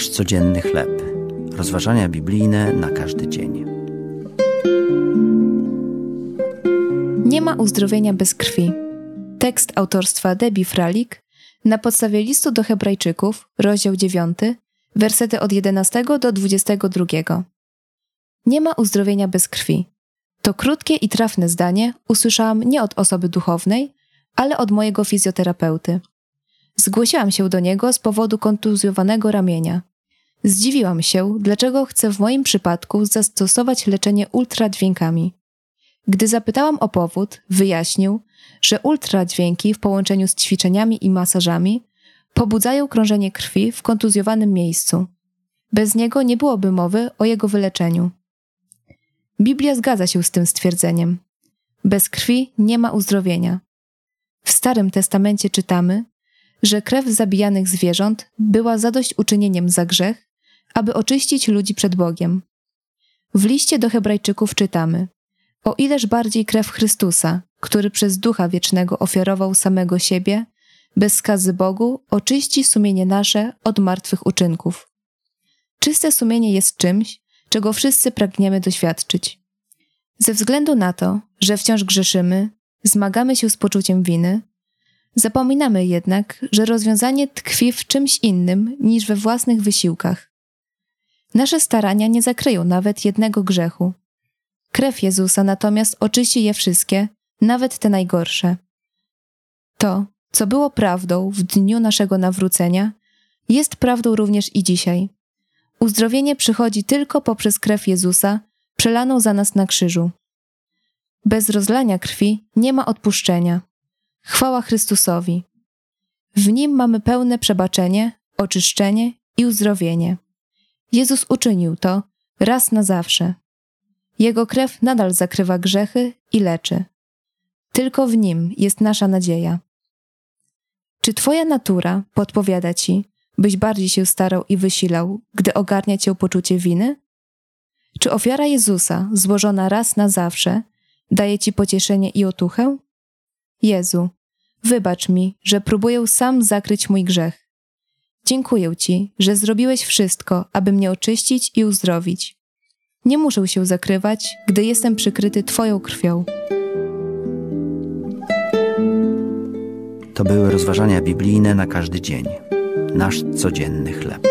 Nasz codzienny chleb. Rozważania biblijne na każdy dzień. Nie ma uzdrowienia bez krwi. Tekst autorstwa Debbie Fralik na podstawie listu do Hebrajczyków, rozdział 9, wersety od 11 do 22. Nie ma uzdrowienia bez krwi. To krótkie i trafne zdanie usłyszałam nie od osoby duchownej, ale od mojego fizjoterapeuty. Zgłosiłam się do niego z powodu kontuzjowanego ramienia. Zdziwiłam się, dlaczego chce w moim przypadku zastosować leczenie ultradźwiękami. Gdy zapytałam o powód, wyjaśnił, że ultradźwięki w połączeniu z ćwiczeniami i masażami pobudzają krążenie krwi w kontuzjowanym miejscu. Bez niego nie byłoby mowy o jego wyleczeniu. Biblia zgadza się z tym stwierdzeniem. Bez krwi nie ma uzdrowienia. W Starym Testamencie czytamy, że krew zabijanych zwierząt była zadośćuczynieniem za grzech, aby oczyścić ludzi przed Bogiem. W liście do Hebrajczyków czytamy: O ileż bardziej krew Chrystusa, który przez Ducha Wiecznego ofiarował samego siebie, bez skazy Bogu, oczyści sumienie nasze od martwych uczynków. Czyste sumienie jest czymś, czego wszyscy pragniemy doświadczyć. Ze względu na to, że wciąż grzeszymy, zmagamy się z poczuciem winy, zapominamy jednak, że rozwiązanie tkwi w czymś innym niż we własnych wysiłkach. Nasze starania nie zakryją nawet jednego grzechu. Krew Jezusa natomiast oczyści je wszystkie, nawet te najgorsze. To, co było prawdą w dniu naszego nawrócenia, jest prawdą również i dzisiaj. Uzdrowienie przychodzi tylko poprzez krew Jezusa, przelaną za nas na krzyżu. Bez rozlania krwi nie ma odpuszczenia. Chwała Chrystusowi. W nim mamy pełne przebaczenie, oczyszczenie i uzdrowienie. Jezus uczynił to raz na zawsze. Jego krew nadal zakrywa grzechy i leczy. Tylko w nim jest nasza nadzieja. Czy Twoja natura podpowiada Ci, byś bardziej się starał i wysilał, gdy ogarnia Cię poczucie winy? Czy ofiara Jezusa, złożona raz na zawsze, daje Ci pocieszenie i otuchę? Jezu, wybacz mi, że próbuję sam zakryć mój grzech. Dziękuję Ci, że zrobiłeś wszystko, aby mnie oczyścić i uzdrowić. Nie muszę się zakrywać, gdy jestem przykryty Twoją krwią. To były rozważania biblijne na każdy dzień. Nasz codzienny chleb.